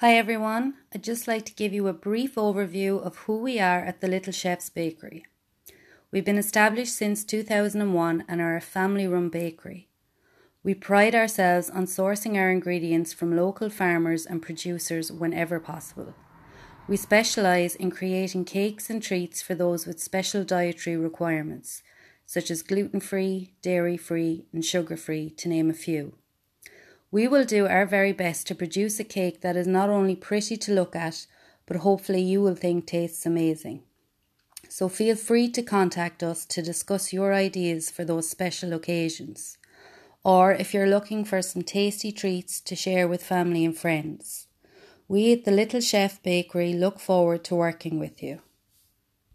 Hi everyone, I'd just like to give you a brief overview of who we are at the Little Chef's Bakery. We've been established since 2001 and are a family run bakery. We pride ourselves on sourcing our ingredients from local farmers and producers whenever possible. We specialise in creating cakes and treats for those with special dietary requirements, such as gluten free, dairy free, and sugar free, to name a few. We will do our very best to produce a cake that is not only pretty to look at, but hopefully you will think tastes amazing. So feel free to contact us to discuss your ideas for those special occasions, or if you're looking for some tasty treats to share with family and friends. We at the Little Chef Bakery look forward to working with you.